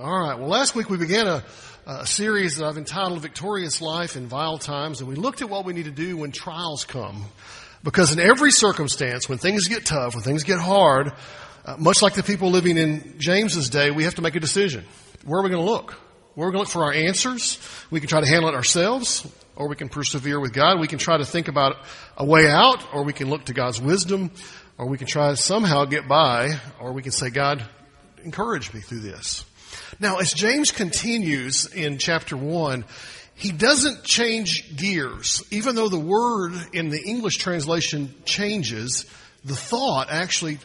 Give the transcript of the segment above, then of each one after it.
All right. Well, last week we began a, a, series that I've entitled Victorious Life in Vile Times, and we looked at what we need to do when trials come. Because in every circumstance, when things get tough, when things get hard, uh, much like the people living in James's day, we have to make a decision. Where are we going to look? Where are we going to look for our answers? We can try to handle it ourselves, or we can persevere with God. We can try to think about a way out, or we can look to God's wisdom, or we can try to somehow get by, or we can say, God, encourage me through this. Now, as James continues in chapter 1, he doesn't change gears. Even though the word in the English translation changes, the thought actually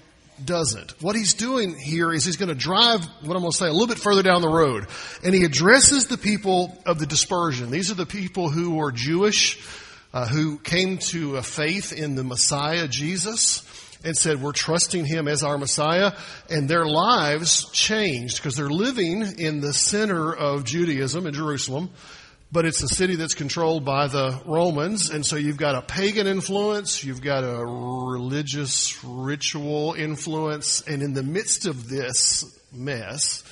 doesn't. What he's doing here is he's going to drive, what I'm going to say, a little bit further down the road. And he addresses the people of the dispersion. These are the people who are Jewish, uh, who came to a faith in the Messiah, Jesus and said, We're trusting Him as our Messiah. And their lives changed because they're living in the center of Judaism in Jerusalem. But it's a city that's controlled by the Romans. And so you've got a pagan influence, you've got a religious ritual influence. And in the midst of this mess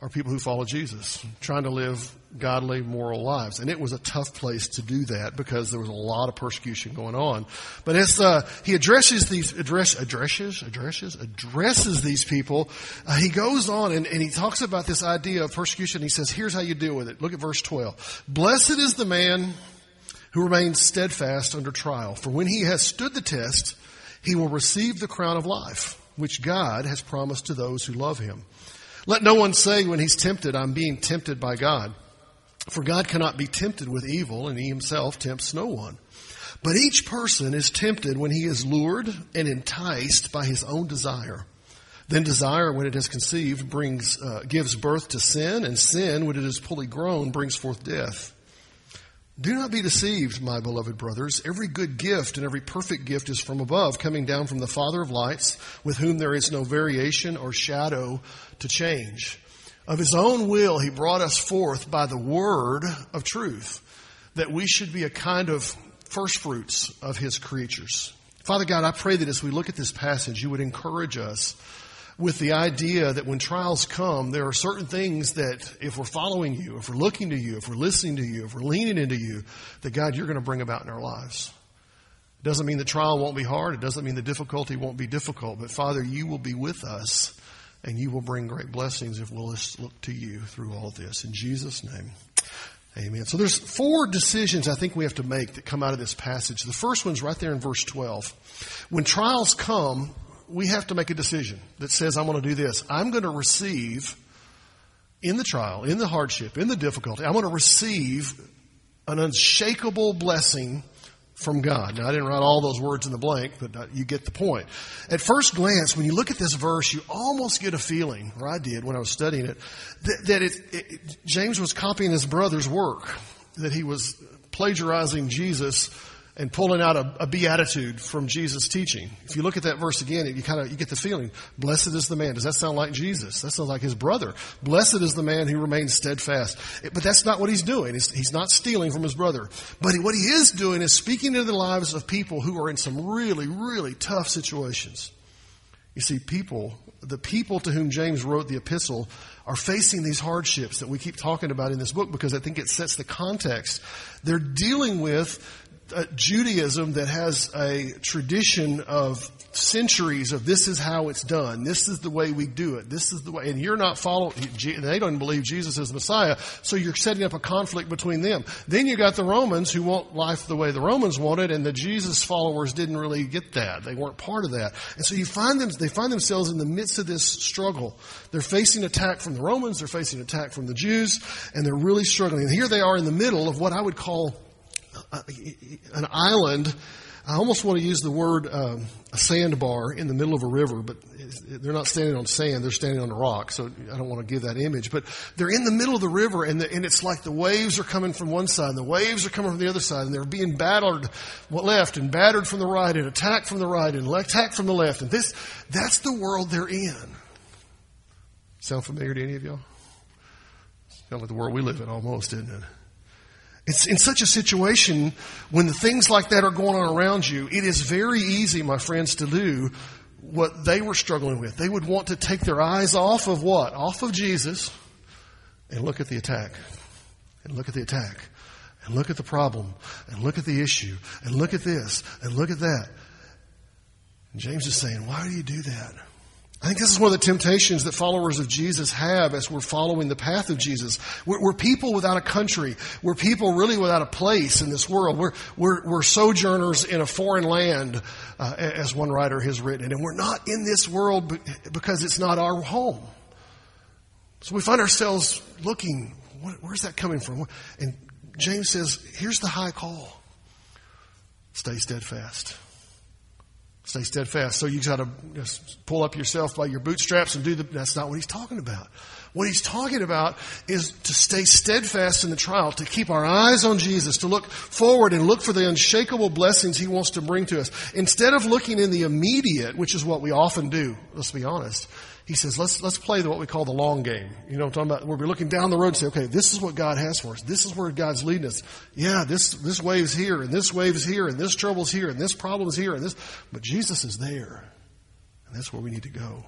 are people who follow Jesus, trying to live godly, moral lives. And it was a tough place to do that because there was a lot of persecution going on. But as uh, he addresses these address addresses addresses addresses these people, uh, he goes on and, and he talks about this idea of persecution. He says, "Here's how you deal with it." Look at verse twelve. Blessed is the man who remains steadfast under trial, for when he has stood the test, he will receive the crown of life, which God has promised to those who love him. Let no one say when he's tempted, I'm being tempted by God. For God cannot be tempted with evil, and he himself tempts no one. But each person is tempted when he is lured and enticed by his own desire. Then desire, when it is conceived, brings, uh, gives birth to sin, and sin, when it is fully grown, brings forth death. Do not be deceived, my beloved brothers. Every good gift and every perfect gift is from above, coming down from the Father of lights, with whom there is no variation or shadow to change. Of his own will, he brought us forth by the word of truth, that we should be a kind of first fruits of his creatures. Father God, I pray that as we look at this passage, you would encourage us with the idea that when trials come, there are certain things that if we're following you, if we're looking to you, if we're listening to you, if we're leaning into you, that God, you're going to bring about in our lives. It doesn't mean the trial won't be hard. It doesn't mean the difficulty won't be difficult. But Father, you will be with us and you will bring great blessings if we'll look to you through all this. In Jesus' name. Amen. So there's four decisions I think we have to make that come out of this passage. The first one's right there in verse 12. When trials come, we have to make a decision that says, I'm going to do this. I'm going to receive in the trial, in the hardship, in the difficulty, I'm going to receive an unshakable blessing from God. Now, I didn't write all those words in the blank, but uh, you get the point. At first glance, when you look at this verse, you almost get a feeling, or I did when I was studying it, that, that it, it, James was copying his brother's work, that he was plagiarizing Jesus and pulling out a, a, beatitude from Jesus' teaching. If you look at that verse again, you kind of you get the feeling, blessed is the man. Does that sound like Jesus? That sounds like his brother. Blessed is the man who remains steadfast. But that's not what he's doing. He's, he's not stealing from his brother. But what he is doing is speaking into the lives of people who are in some really, really tough situations. You see, people, the people to whom James wrote the epistle are facing these hardships that we keep talking about in this book because I think it sets the context. They're dealing with Judaism that has a tradition of centuries of this is how it's done. This is the way we do it. This is the way, and you're not following, they don't believe Jesus is the Messiah, so you're setting up a conflict between them. Then you got the Romans who want life the way the Romans want it, and the Jesus followers didn't really get that. They weren't part of that. And so you find them, they find themselves in the midst of this struggle. They're facing attack from the Romans, they're facing attack from the Jews, and they're really struggling. And here they are in the middle of what I would call an island. I almost want to use the word um, a sandbar in the middle of a river, but they're not standing on sand; they're standing on a rock. So I don't want to give that image. But they're in the middle of the river, and, the, and it's like the waves are coming from one side, and the waves are coming from the other side, and they're being battered left and battered from the right, and attacked from the right, and attacked from the left. And this—that's the world they're in. Sound familiar to any of y'all? Sound like the world we live in, almost, isn't it? It's in such a situation when the things like that are going on around you, it is very easy, my friends, to do what they were struggling with. They would want to take their eyes off of what? Off of Jesus and look at the attack. And look at the attack. And look at the problem. And look at the issue. And look at this. And look at that. And James is saying, why do you do that? I think this is one of the temptations that followers of Jesus have as we're following the path of Jesus. We're, we're, people without a country. We're people really without a place in this world. We're, we're, we're sojourners in a foreign land, uh, as one writer has written. And we're not in this world because it's not our home. So we find ourselves looking, where's that coming from? And James says, here's the high call. Stay steadfast. Stay steadfast. So you got to just pull up yourself by your bootstraps and do the. That's not what he's talking about. What he's talking about is to stay steadfast in the trial, to keep our eyes on Jesus, to look forward and look for the unshakable blessings he wants to bring to us. Instead of looking in the immediate, which is what we often do, let's be honest, he says, let's, let's play what we call the long game. You know what I'm talking about? Where we're looking down the road and say, okay, this is what God has for us. This is where God's leading us. Yeah, this, this wave's here, and this wave's here, and this trouble's here, and this problem's here, and this, but Jesus is there. And that's where we need to go.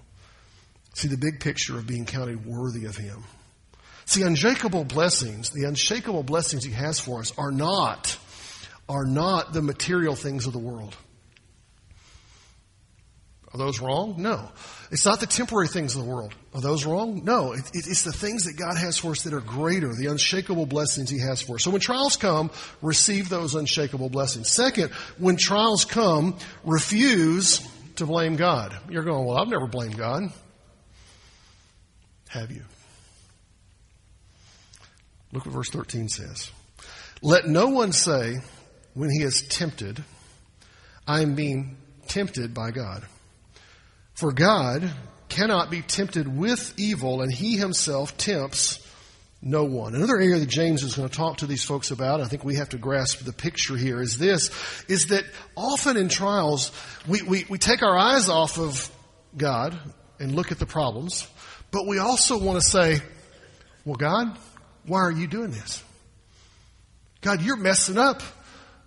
See the big picture of being counted worthy of Him. See, unshakable blessings, the unshakable blessings He has for us are not, are not the material things of the world. Are those wrong? No. It's not the temporary things of the world. Are those wrong? No. It, it, it's the things that God has for us that are greater, the unshakable blessings He has for us. So when trials come, receive those unshakable blessings. Second, when trials come, refuse to blame God. You're going, well, I've never blamed God. Have you? Look what verse 13 says. Let no one say when he is tempted, I am being tempted by God. For God cannot be tempted with evil, and he himself tempts no one. Another area that James is going to talk to these folks about, I think we have to grasp the picture here, is this, is that often in trials, we, we, we take our eyes off of God and look at the problems, but we also want to say, well, God, why are you doing this? God, you're messing up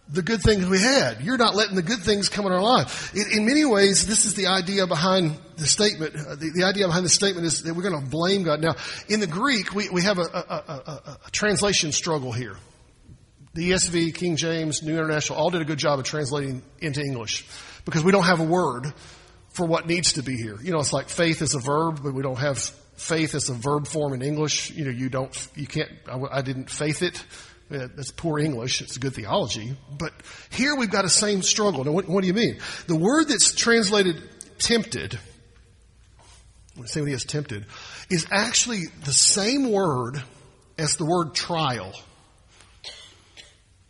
the good things we had. You're not letting the good things come in our life. In, in many ways, this is the idea behind the statement. Uh, the, the, idea behind the statement is that we're going to blame God. Now, in the Greek, we, we have a, a, a, a translation struggle here. The ESV, King James, New International, all did a good job of translating into English because we don't have a word for what needs to be here. You know, it's like faith is a verb, but we don't have faith as a verb form in English. You know, you don't, you can't, I, I didn't faith it. Uh, that's poor English. It's good theology. But here we've got a same struggle. Now, what, what do you mean? The word that's translated tempted, say when he is tempted, is actually the same word as the word trial.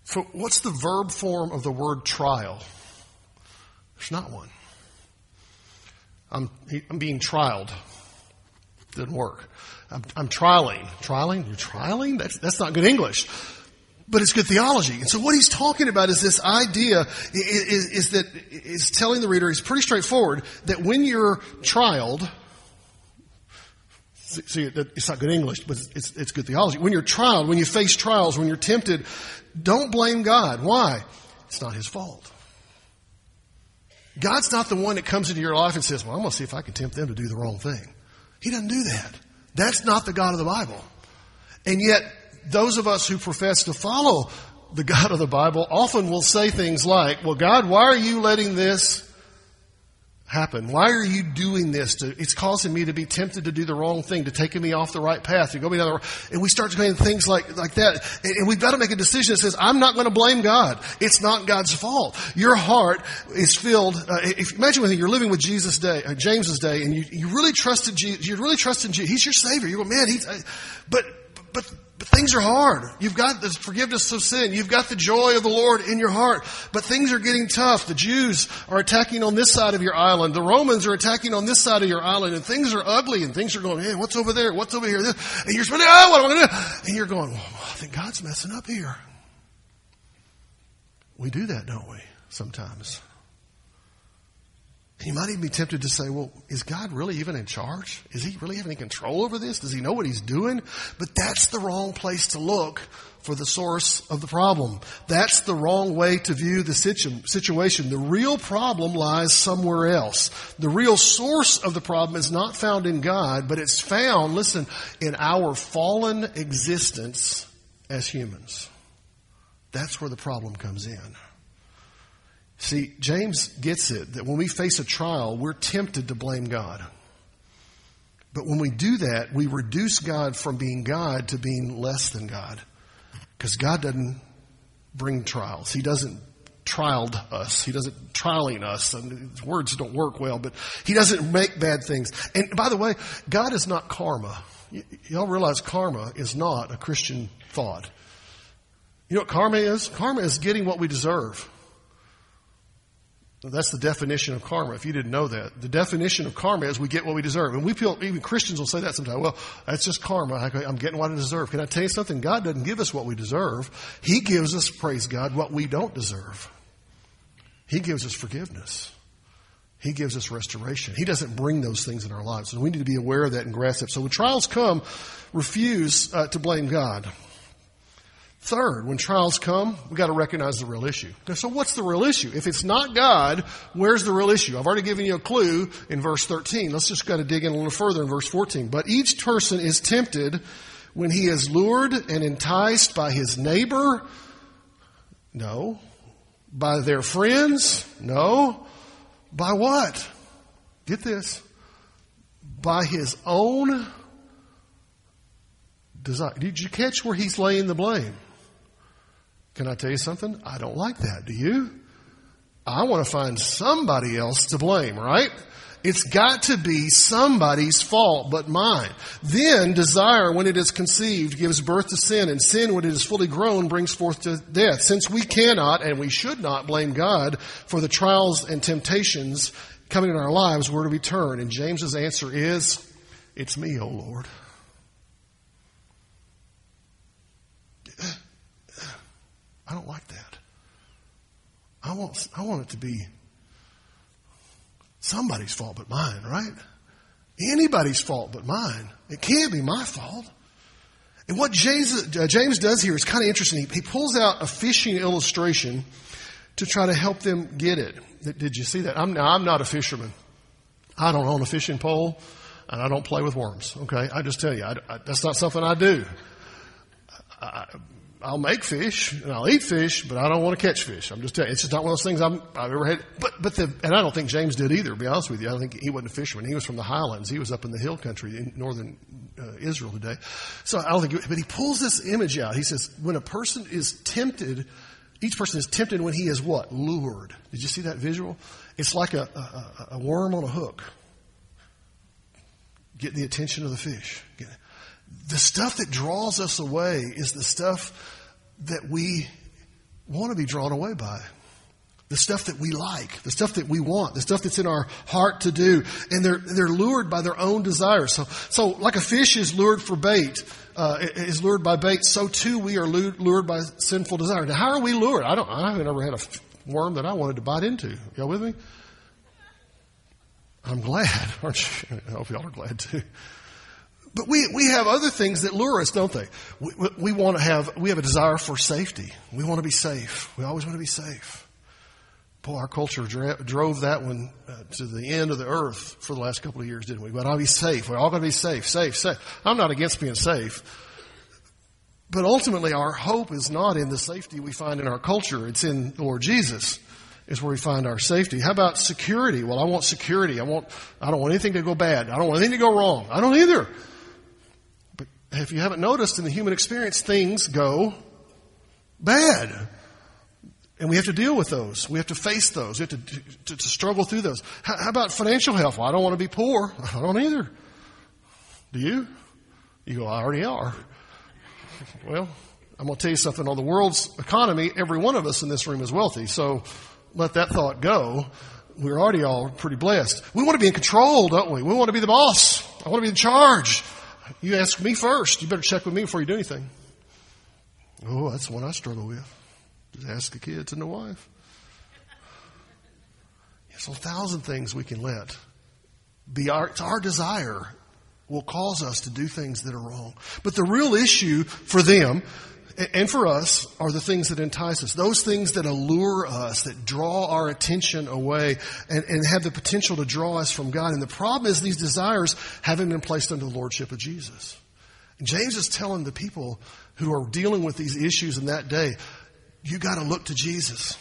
So what's the verb form of the word trial? There's not one. I'm, I'm being trialed. Didn't work. I'm, I'm trialing. Trialing? You're trialing? That's, that's not good English but it's good theology. And so what he's talking about is this idea is, is, that is telling the reader, it's pretty straightforward, that when you're trialed, see, it's not good English, but it's, it's good theology. When you're trialed, when you face trials, when you're tempted, don't blame God. Why? It's not his fault. God's not the one that comes into your life and says, well, I'm going to see if I can tempt them to do the wrong thing. He doesn't do that. That's not the God of the Bible. And yet, those of us who profess to follow the God of the Bible often will say things like, well, God, why are you letting this happen? Why are you doing this? To, it's causing me to be tempted to do the wrong thing, to taking me off the right path, to go me down the wrong, and we start saying things like, like that. And, and we've got to make a decision that says, I'm not going to blame God. It's not God's fault. Your heart is filled, uh, if, imagine with you're living with Jesus' day, uh, James's day, and you, you really trusted Jesus, you really trusted Jesus. He's your Savior. You go, man, he's, uh, but, but things are hard. You've got the forgiveness of sin. You've got the joy of the Lord in your heart. But things are getting tough. The Jews are attacking on this side of your island. The Romans are attacking on this side of your island. And things are ugly and things are going, hey, what's over there? What's over here? And you're spending, oh, what am I going to do? And you're going, well, I think God's messing up here. We do that, don't we? Sometimes. You might even be tempted to say, well, is God really even in charge? Is he really having control over this? Does he know what he's doing? But that's the wrong place to look for the source of the problem. That's the wrong way to view the situ- situation. The real problem lies somewhere else. The real source of the problem is not found in God, but it's found, listen, in our fallen existence as humans. That's where the problem comes in. See, James gets it that when we face a trial, we're tempted to blame God. But when we do that, we reduce God from being God to being less than God. Because God doesn't bring trials. He doesn't trialed us. He doesn't trialing us. And words don't work well, but he doesn't make bad things. And by the way, God is not karma. Y- y'all realize karma is not a Christian thought. You know what karma is? Karma is getting what we deserve. That's the definition of karma, if you didn't know that. The definition of karma is we get what we deserve. And we feel, even Christians will say that sometimes. Well, that's just karma. I'm getting what I deserve. Can I tell you something? God doesn't give us what we deserve. He gives us, praise God, what we don't deserve. He gives us forgiveness. He gives us restoration. He doesn't bring those things in our lives. And we need to be aware of that and grasp it. So when trials come, refuse uh, to blame God. Third, when trials come, we've got to recognize the real issue. So what's the real issue? If it's not God, where's the real issue? I've already given you a clue in verse 13. Let's just got to dig in a little further in verse 14. But each person is tempted when he is lured and enticed by his neighbor. No. By their friends. No. By what? Get this. By his own desire. Did you catch where he's laying the blame? Can I tell you something? I don't like that. Do you? I want to find somebody else to blame, right? It's got to be somebody's fault but mine. Then desire, when it is conceived, gives birth to sin, and sin, when it is fully grown, brings forth to death. Since we cannot and we should not blame God for the trials and temptations coming in our lives, where do we turn? And James's answer is, it's me, O Lord. I don't like that. I want, I want it to be somebody's fault but mine, right? Anybody's fault but mine. It can't be my fault. And what James, uh, James does here is kind of interesting. He, pulls out a fishing illustration to try to help them get it. Did, did you see that? I'm, now, I'm not a fisherman. I don't own a fishing pole and I don't play with worms. Okay. I just tell you, I, I, that's not something I do. I, I'll make fish and I'll eat fish, but I don't want to catch fish. I'm just telling you, it's just not one of those things i have ever had. But, but the, and I don't think James did either, to be honest with you. I think he wasn't a fisherman. He was from the highlands. He was up in the hill country in northern uh, Israel today. So I don't think, but he pulls this image out. He says, when a person is tempted, each person is tempted when he is what? Lured. Did you see that visual? It's like a, a, a worm on a hook. Getting the attention of the fish. The stuff that draws us away is the stuff that we want to be drawn away by. The stuff that we like, the stuff that we want, the stuff that's in our heart to do. And they're, they're lured by their own desires. So, so like a fish is lured for bait, uh, is lured by bait, so too we are lured by sinful desire. Now, how are we lured? I don't, I haven't ever had a worm that I wanted to bite into. Y'all with me? I'm glad, aren't you? I hope y'all are glad too. But we, we have other things that lure us, don't they? We, we, want to have, we have a desire for safety. We want to be safe. We always want to be safe. Boy, our culture dra- drove that one uh, to the end of the earth for the last couple of years, didn't we? But I'll be safe. We're all going to be safe, safe, safe. I'm not against being safe. But ultimately, our hope is not in the safety we find in our culture. It's in the Lord Jesus is where we find our safety. How about security? Well, I want security. I want, I don't want anything to go bad. I don't want anything to go wrong. I don't either if you haven't noticed in the human experience, things go bad. And we have to deal with those. We have to face those. We have to, to, to struggle through those. How, how, about financial health? Well, I don't want to be poor. I don't either. Do you? You go, I already are. Well, I'm going to tell you something. On the world's economy, every one of us in this room is wealthy. So let that thought go. We're already all pretty blessed. We want to be in control, don't we? We want to be the boss. I want to be in charge. You ask me first. You better check with me before you do anything. Oh, that's the one I struggle with. Just ask the kids and the wife. There's a thousand things we can let be our, it's our desire will cause us to do things that are wrong. But the real issue for them and for us are the things that entice us. Those things that allure us, that draw our attention away and, and have the potential to draw us from God. And the problem is these desires haven't been placed under the Lordship of Jesus. And James is telling the people who are dealing with these issues in that day, you gotta look to Jesus.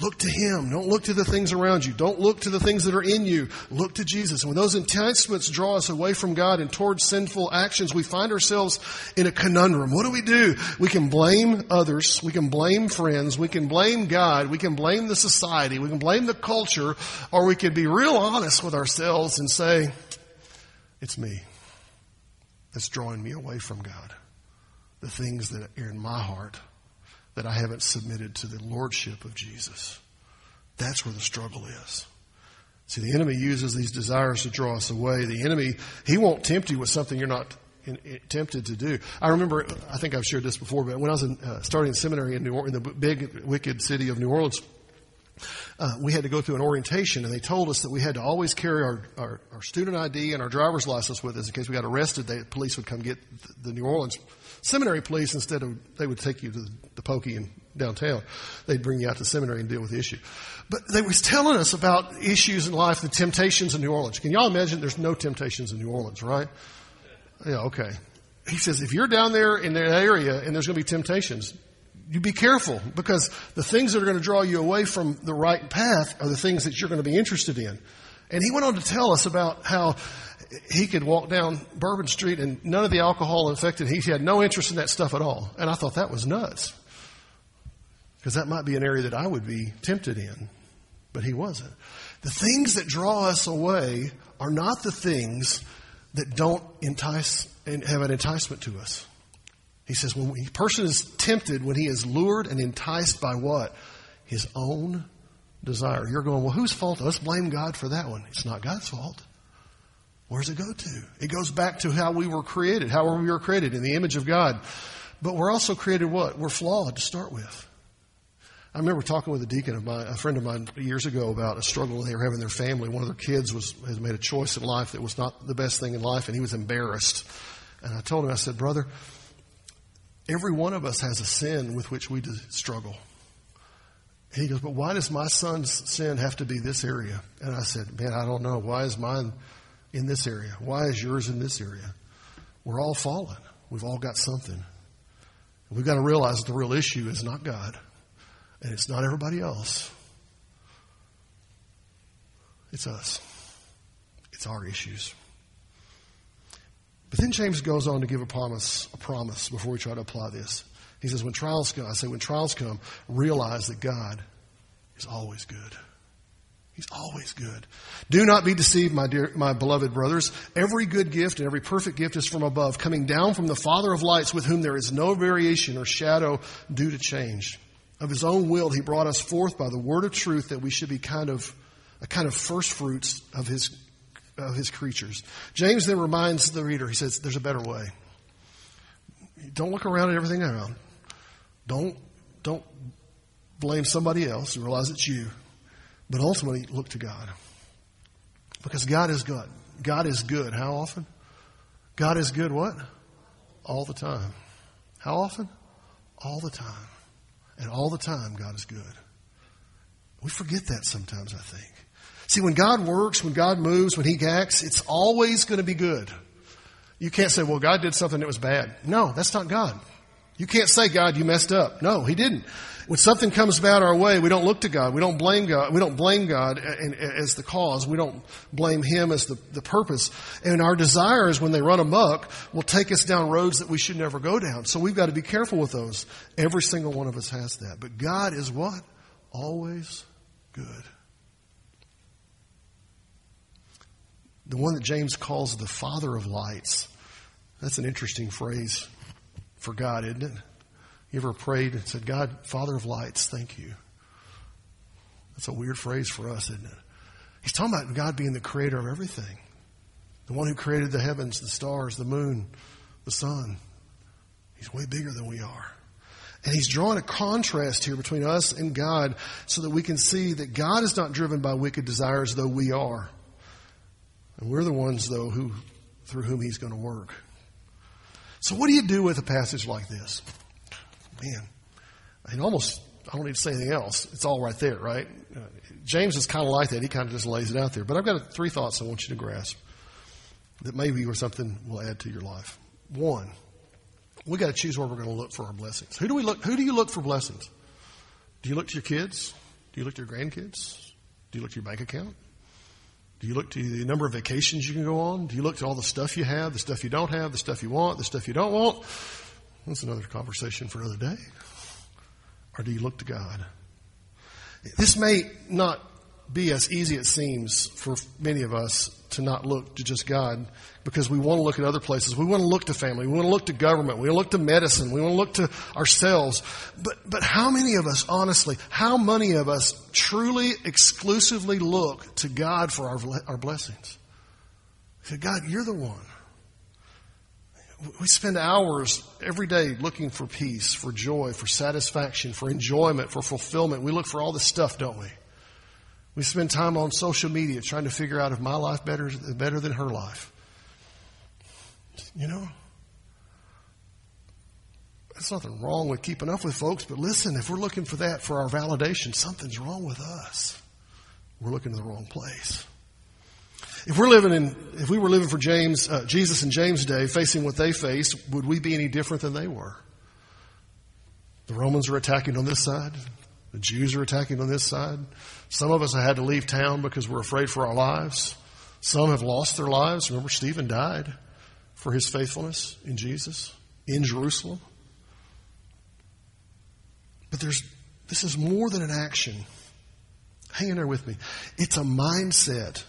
Look to Him. Don't look to the things around you. Don't look to the things that are in you. Look to Jesus. And when those enticements draw us away from God and towards sinful actions, we find ourselves in a conundrum. What do we do? We can blame others. We can blame friends. We can blame God. We can blame the society. We can blame the culture. Or we can be real honest with ourselves and say, it's me that's drawing me away from God. The things that are in my heart that I haven't submitted to the lordship of Jesus. That's where the struggle is. See, the enemy uses these desires to draw us away. The enemy, he won't tempt you with something you're not in, in, tempted to do. I remember, I think I've shared this before, but when I was in, uh, starting seminary in New Orleans, in the big, wicked city of New Orleans, uh, we had to go through an orientation, and they told us that we had to always carry our, our, our student ID and our driver's license with us in case we got arrested. The police would come get the, the New Orleans seminary police instead of they would take you to the, the pokey in downtown. They'd bring you out to seminary and deal with the issue. But they was telling us about issues in life, the temptations in New Orleans. Can y'all imagine there's no temptations in New Orleans, right? Yeah, okay. He says if you're down there in that area and there's going to be temptations, you be careful because the things that are going to draw you away from the right path are the things that you're going to be interested in. And he went on to tell us about how he could walk down Bourbon Street and none of the alcohol affected. He had no interest in that stuff at all. And I thought that was nuts. Because that might be an area that I would be tempted in. But he wasn't. The things that draw us away are not the things that don't entice and have an enticement to us. He says when a person is tempted, when he is lured and enticed by what? His own desire. You're going, well, whose fault? Let's blame God for that one. It's not God's fault. Where does it go to? It goes back to how we were created, how we were created in the image of God. But we're also created what? We're flawed to start with. I remember talking with a deacon of my, a friend of mine years ago about a struggle they were having in their family. One of their kids was, has made a choice in life that was not the best thing in life and he was embarrassed. And I told him, I said, brother, every one of us has a sin with which we struggle. And he goes, but why does my son's sin have to be this area? And I said, man, I don't know. Why is mine in this area? Why is yours in this area? We're all fallen. We've all got something. We've got to realize that the real issue is not God, and it's not everybody else. It's us. It's our issues. But then James goes on to give a promise, a promise before we try to apply this. He says, when trials come, I say, when trials come, realize that God is always good. He's always good. Do not be deceived, my dear, my beloved brothers. Every good gift and every perfect gift is from above, coming down from the Father of lights, with whom there is no variation or shadow due to change. Of his own will, he brought us forth by the word of truth that we should be kind of, a kind of first fruits of his, of his creatures. James then reminds the reader, he says, there's a better way. Don't look around at everything around. Don't, don't blame somebody else. Realize it's you. But ultimately, look to God. Because God is good. God is good. How often? God is good what? All the time. How often? All the time. And all the time, God is good. We forget that sometimes, I think. See, when God works, when God moves, when He acts, it's always going to be good. You can't say, well, God did something that was bad. No, that's not God. You can't say, God, you messed up. No, He didn't. When something comes about our way, we don't look to God. We don't blame God. We don't blame God as the cause. We don't blame Him as the, the purpose. And our desires, when they run amok, will take us down roads that we should never go down. So we've got to be careful with those. Every single one of us has that. But God is what? Always good. The one that James calls the Father of lights. That's an interesting phrase for God, isn't it? You ever prayed and said, God, Father of lights, thank you? That's a weird phrase for us, isn't it? He's talking about God being the creator of everything. The one who created the heavens, the stars, the moon, the sun. He's way bigger than we are. And he's drawing a contrast here between us and God so that we can see that God is not driven by wicked desires, though we are. And we're the ones, though, who, through whom he's going to work. So what do you do with a passage like this? Man, I almost, I don't need to say anything else. It's all right there, right? Uh, James is kind of like that. He kind of just lays it out there. But I've got three thoughts I want you to grasp that maybe or something will add to your life. One, we got to choose where we're going to look for our blessings. Who do we look? Who do you look for blessings? Do you look to your kids? Do you look to your grandkids? Do you look to your bank account? Do you look to the number of vacations you can go on? Do you look to all the stuff you have, the stuff you don't have, the stuff you want, the stuff you don't want? That's another conversation for another day. Or do you look to God? This may not be as easy as it seems for many of us to not look to just God because we want to look at other places. We want to look to family. We want to look to government. We want to look to medicine. We want to look to ourselves. But, but how many of us, honestly, how many of us truly exclusively look to God for our, our blessings? Say, God, you're the one. We spend hours every day looking for peace, for joy, for satisfaction, for enjoyment, for fulfillment. We look for all this stuff, don't we? We spend time on social media trying to figure out if my life better better than her life. You know? There's nothing wrong with keeping up with folks, but listen, if we're looking for that for our validation, something's wrong with us. We're looking in the wrong place. If we're living in, if we were living for James, uh, Jesus and James' day, facing what they faced, would we be any different than they were? The Romans are attacking on this side. The Jews are attacking on this side. Some of us have had to leave town because we're afraid for our lives. Some have lost their lives. Remember, Stephen died for his faithfulness in Jesus in Jerusalem. But there's, this is more than an action. Hang in there with me. It's a mindset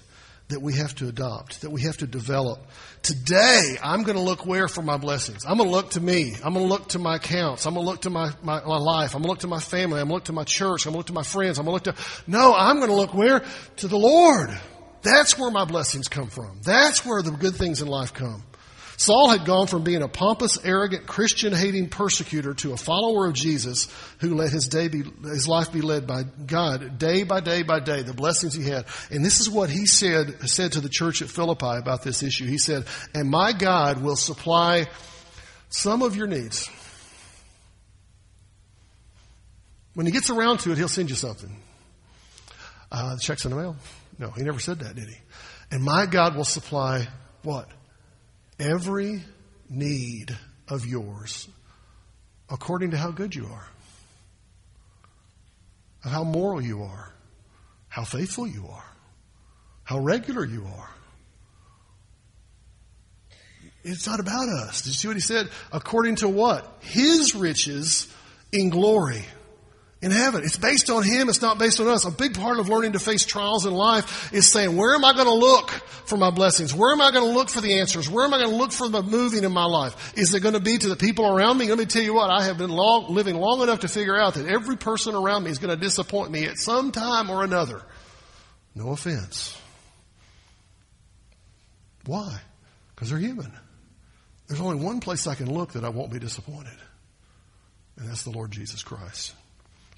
that we have to adopt, that we have to develop. Today, I'm going to look where for my blessings? I'm going to look to me. I'm going to look to my accounts. I'm going to look to my, my, my life. I'm going to look to my family. I'm going to look to my church. I'm going to look to my friends. I'm going to look to, no, I'm going to look where? To the Lord. That's where my blessings come from. That's where the good things in life come. Saul had gone from being a pompous, arrogant, Christian hating persecutor to a follower of Jesus who let his day be, his life be led by God day by day by day, the blessings he had. And this is what he said, said to the church at Philippi about this issue. He said, and my God will supply some of your needs. When he gets around to it, he'll send you something. Uh, the check's in the mail. No, he never said that, did he? And my God will supply what? Every need of yours according to how good you are, of how moral you are, how faithful you are, how regular you are. It's not about us. Did you see what he said? According to what? His riches in glory in heaven. It's based on Him. It's not based on us. A big part of learning to face trials in life is saying, where am I going to look for my blessings? Where am I going to look for the answers? Where am I going to look for the moving in my life? Is it going to be to the people around me? Let me tell you what, I have been long, living long enough to figure out that every person around me is going to disappoint me at some time or another. No offense. Why? Because they're human. There's only one place I can look that I won't be disappointed. And that's the Lord Jesus Christ.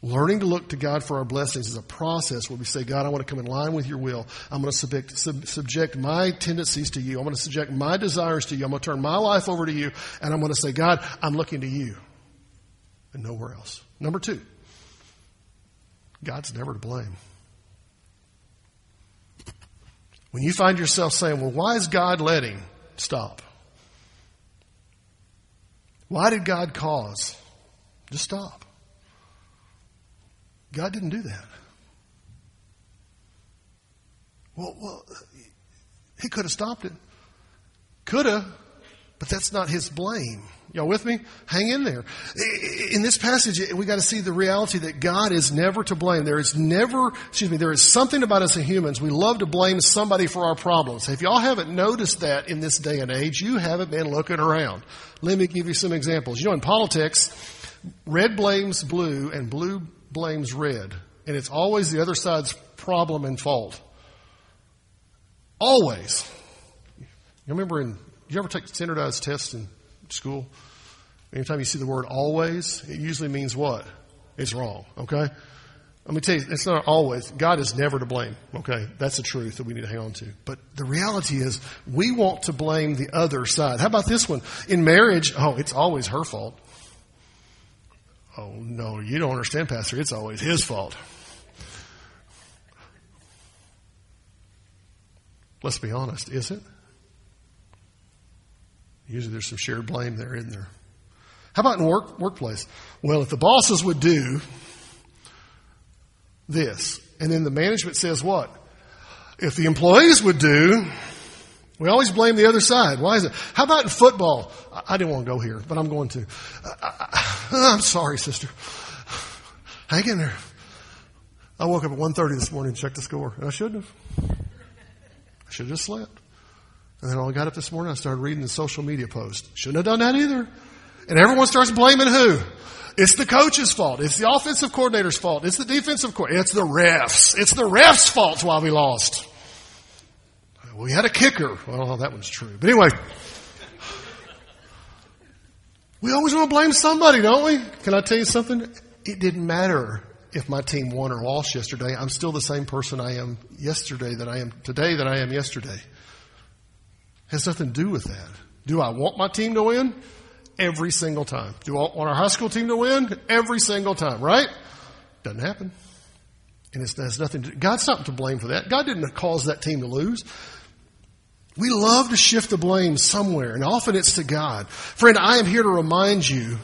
Learning to look to God for our blessings is a process where we say, God, I want to come in line with your will. I'm going to subject, sub, subject my tendencies to you. I'm going to subject my desires to you. I'm going to turn my life over to you. And I'm going to say, God, I'm looking to you and nowhere else. Number two, God's never to blame. When you find yourself saying, well, why is God letting? Stop. Why did God cause? Just stop. God didn't do that. Well, well he could have stopped it. Could have, but that's not his blame. Y'all with me? Hang in there. In this passage, we got to see the reality that God is never to blame. There is never, excuse me, there is something about us as humans. We love to blame somebody for our problems. If y'all haven't noticed that in this day and age, you haven't been looking around. Let me give you some examples. You know, in politics, red blames blue and blue blames red, and it's always the other side's problem and fault. Always. You remember in, you ever take standardized tests in school? Anytime you see the word always, it usually means what? It's wrong, okay? Let me tell you, it's not always. God is never to blame, okay? That's the truth that we need to hang on to. But the reality is, we want to blame the other side. How about this one? In marriage, oh, it's always her fault. Oh, no, you don't understand, Pastor. It's always his fault. Let's be honest, is it? Usually there's some shared blame there, isn't there? How about in work workplace? Well, if the bosses would do this, and then the management says what? If the employees would do, we always blame the other side. Why is it? How about in football? I didn't want to go here, but I'm going to. I, am sorry, sister. Hang in there. I woke up at 1.30 this morning and checked the score, and I shouldn't have. I should have just slept. And then when I got up this morning, I started reading the social media post. Shouldn't have done that either. And everyone starts blaming who? It's the coach's fault. It's the offensive coordinator's fault. It's the defensive coordinator. It's the refs. It's the refs' fault why we lost. We had a kicker. Well, that one's true. But anyway, we always want to blame somebody, don't we? Can I tell you something? It didn't matter if my team won or lost yesterday. I'm still the same person I am yesterday that I am today that I am yesterday. It has nothing to do with that. Do I want my team to win? every single time. Do I want our high school team to win? Every single time, right? Doesn't happen. And it has nothing to, God's not to blame for that. God didn't cause that team to lose. We love to shift the blame somewhere, and often it's to God. Friend, I am here to remind you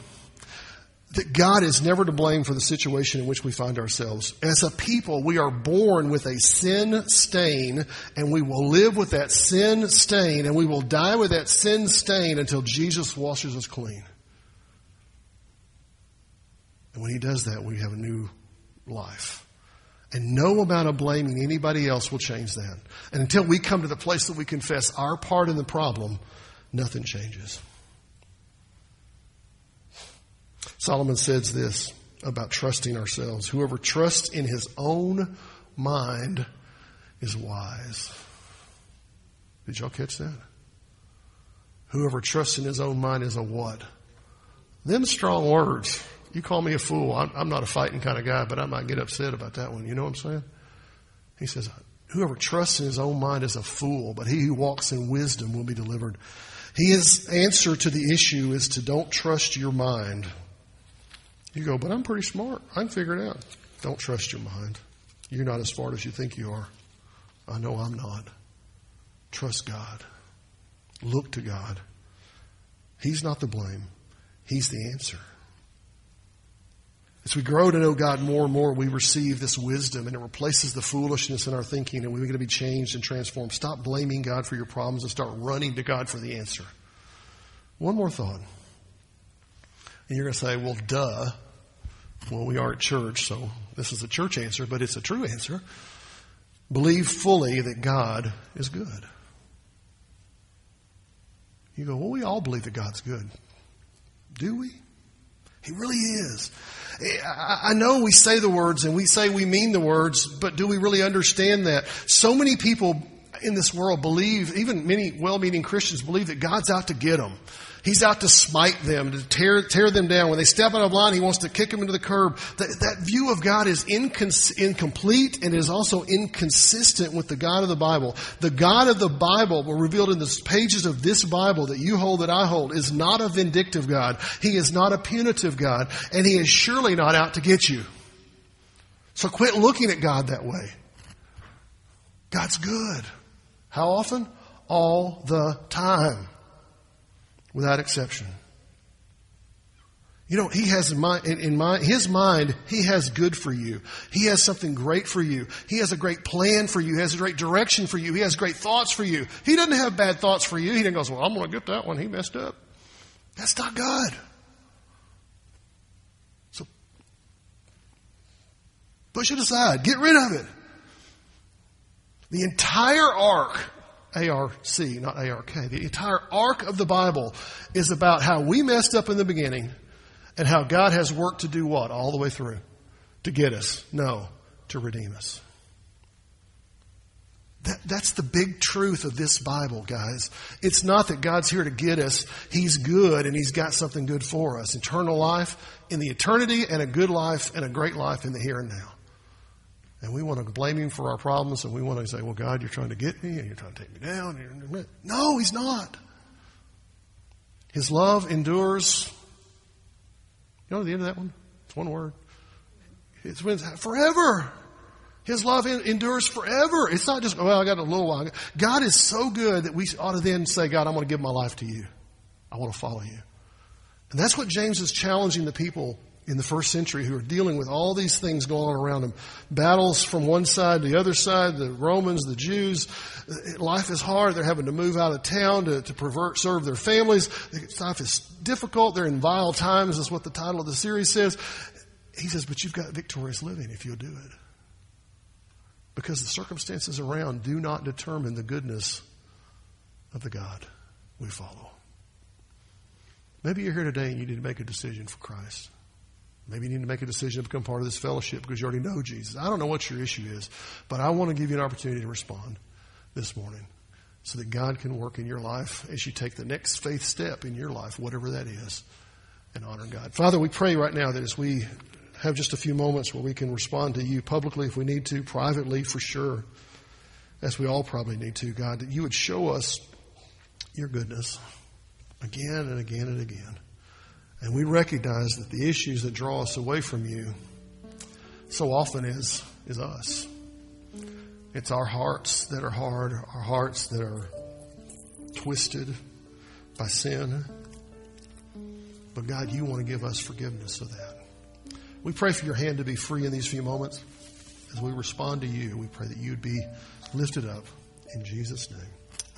that God is never to blame for the situation in which we find ourselves. As a people, we are born with a sin stain and we will live with that sin stain and we will die with that sin stain until Jesus washes us clean. And when he does that, we have a new life. And no amount of blaming anybody else will change that. And until we come to the place that we confess our part in the problem, nothing changes. Solomon says this about trusting ourselves. Whoever trusts in his own mind is wise. Did y'all catch that? Whoever trusts in his own mind is a what? Them strong words. You call me a fool. I'm, I'm not a fighting kind of guy, but I might get upset about that one. You know what I'm saying? He says, Whoever trusts in his own mind is a fool, but he who walks in wisdom will be delivered. His answer to the issue is to don't trust your mind. You go, but I'm pretty smart. I can figure it out. Don't trust your mind. You're not as smart as you think you are. I know I'm not. Trust God. Look to God. He's not the blame. He's the answer. As we grow to know God more and more, we receive this wisdom and it replaces the foolishness in our thinking and we're going to be changed and transformed. Stop blaming God for your problems and start running to God for the answer. One more thought. And you're going to say, well, duh. Well, we are at church, so this is a church answer, but it's a true answer. Believe fully that God is good. You go, well, we all believe that God's good. Do we? He really is. I know we say the words and we say we mean the words, but do we really understand that? So many people in this world believe, even many well-meaning Christians believe that God's out to get them. He's out to smite them, to tear, tear them down. When they step out of line, he wants to kick them into the curb. That, that view of God is incons- incomplete and is also inconsistent with the God of the Bible. The God of the Bible, revealed in the pages of this Bible that you hold, that I hold, is not a vindictive God. He is not a punitive God, and he is surely not out to get you. So quit looking at God that way. God's good. How often? All the time without exception. You know, he has in, mind, in, mind, his mind, he has good for you. He has something great for you. He has a great plan for you. He has a great direction for you. He has great thoughts for you. He doesn't have bad thoughts for you. He doesn't go, well, I'm going to get that one. He messed up. That's not God. So push it aside. Get rid of it. The entire ark a-R-C, not A-R-K. The entire arc of the Bible is about how we messed up in the beginning and how God has worked to do what all the way through? To get us? No, to redeem us. That, that's the big truth of this Bible, guys. It's not that God's here to get us. He's good and He's got something good for us. Eternal life in the eternity and a good life and a great life in the here and now. And we want to blame Him for our problems and we want to say, well, God, you're trying to get me and you're trying to take me down. No, He's not. His love endures. You know the end of that one? It's one word. It's forever. His love endures forever. It's not just, well, I got a little while. God is so good that we ought to then say, God, I'm going to give my life to you. I want to follow you. And that's what James is challenging the people in the first century who are dealing with all these things going on around them. Battles from one side to the other side, the Romans, the Jews. Life is hard. They're having to move out of town to, to pervert, serve their families. Life is difficult. They're in vile times, is what the title of the series says. He says, but you've got victorious living if you'll do it. Because the circumstances around do not determine the goodness of the God we follow. Maybe you're here today and you need to make a decision for Christ. Maybe you need to make a decision to become part of this fellowship because you already know Jesus. I don't know what your issue is, but I want to give you an opportunity to respond this morning so that God can work in your life as you take the next faith step in your life, whatever that is, and honor God. Father, we pray right now that as we have just a few moments where we can respond to you publicly if we need to, privately for sure, as we all probably need to, God, that you would show us your goodness again and again and again. And we recognize that the issues that draw us away from you so often is, is us. It's our hearts that are hard, our hearts that are twisted by sin. But God, you want to give us forgiveness of that. We pray for your hand to be free in these few moments. As we respond to you, we pray that you'd be lifted up in Jesus' name.